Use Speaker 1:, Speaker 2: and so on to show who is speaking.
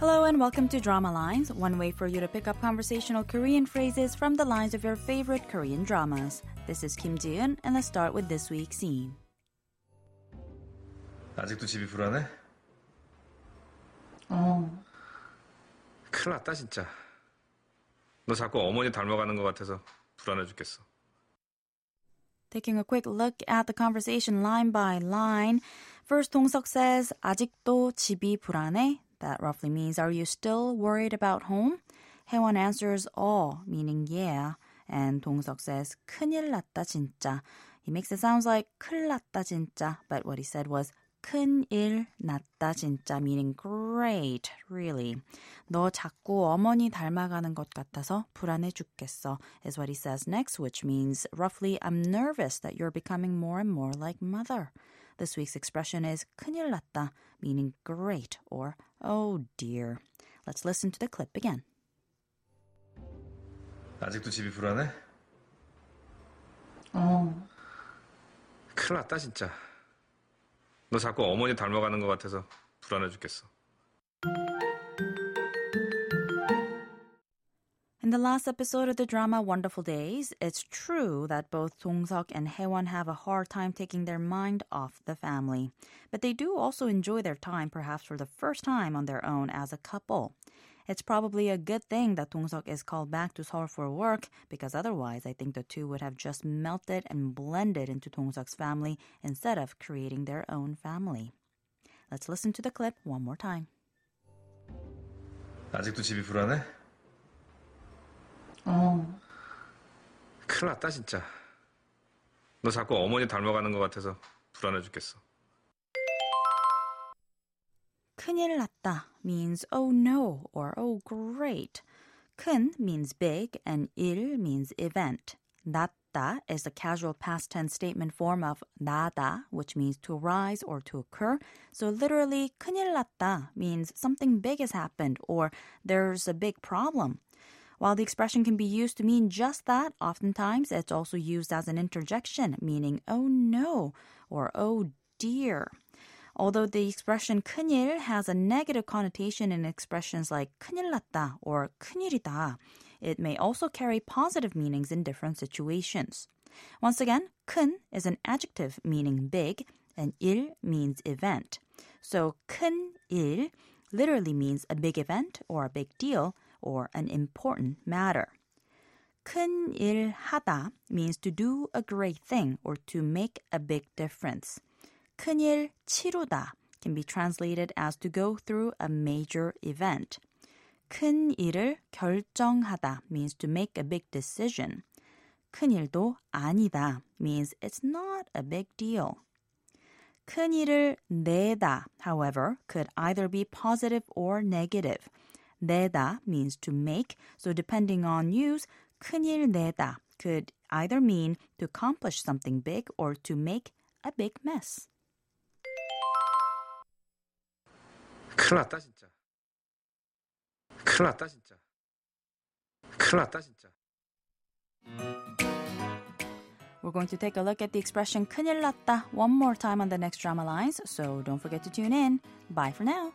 Speaker 1: Hello and welcome to Drama Lines, one way for you to pick up conversational Korean phrases from the lines of your favorite Korean dramas. This is Kim Jiun, and let's start with this week's scene.
Speaker 2: 아직도 집이 불안해?
Speaker 3: 어.
Speaker 2: 큰일 났다 진짜. 너 자꾸 어머니 닮아가는 것 같아서 불안해 죽겠어.
Speaker 1: Taking a quick look at the conversation line by line. First, Dong-seok says, 아직도 집이 불안해? That roughly means, are you still worried about home? 혜원 answers, oh, meaning yeah. And 동석 says, 큰일 났다 진짜. He makes it sound like 큰일 났다 진짜, but what he said was 큰일 났다 진짜, meaning great, really. 너 자꾸 어머니 닮아가는 것 같아서 불안해 죽겠어, is what he says next, which means roughly, I'm nervous that you're becoming more and more like mother. This week's expression is 큰일 났다, meaning great or oh dear. Let's listen to the clip again.
Speaker 2: 아직도 집이 불안해?
Speaker 3: 어,
Speaker 2: 큰일 났다 진짜. 너 자꾸 어머니 닮아가는 것 같아서 불안해 죽겠어.
Speaker 1: In the last episode of the drama Wonderful Days, it's true that both Dong-seok and Haewon have a hard time taking their mind off the family. But they do also enjoy their time, perhaps for the first time on their own as a couple. It's probably a good thing that Dong-seok is called back to Seoul for work, because otherwise I think the two would have just melted and blended into Dong-seok's family instead of creating their own family. Let's listen to the clip one more time.
Speaker 2: 아직도 집이 불안해?
Speaker 3: 어,
Speaker 2: 큰일 났다 진짜. 너 자꾸 어머니 닮아가는 것 같아서 불안해 죽겠어.
Speaker 1: 큰일 났다 means oh no or oh great. 큰 means big and 일 means event. 났다 is the casual past tense statement form of 나다, which means to rise or to occur. So literally, 큰일 났다 means something big has happened or there's a big problem. While the expression can be used to mean just that, oftentimes it's also used as an interjection, meaning oh no or oh dear. Although the expression 큰일 has a negative connotation in expressions like 큰일 났다 or 큰일이다, it may also carry positive meanings in different situations. Once again, 큰 is an adjective meaning big, and 일 means event. So 큰일 literally means a big event or a big deal or an important matter. 큰일 하다 means to do a great thing or to make a big difference. 큰일 치르다 can be translated as to go through a major event. 큰 일을 결정하다 means to make a big decision. 큰일도 아니다 means it's not a big deal. 큰일을 내다, however, could either be positive or negative. 내다 means to make, so depending on use, 큰일 내다 could either mean to accomplish something big or to make a big mess.
Speaker 2: 큰일 났다 진짜. 큰일 났다 진짜. 큰일 났다 진짜.
Speaker 1: We're going to take a look at the expression 큰일 났다 one more time on the next drama lines, so don't forget to tune in. Bye for now.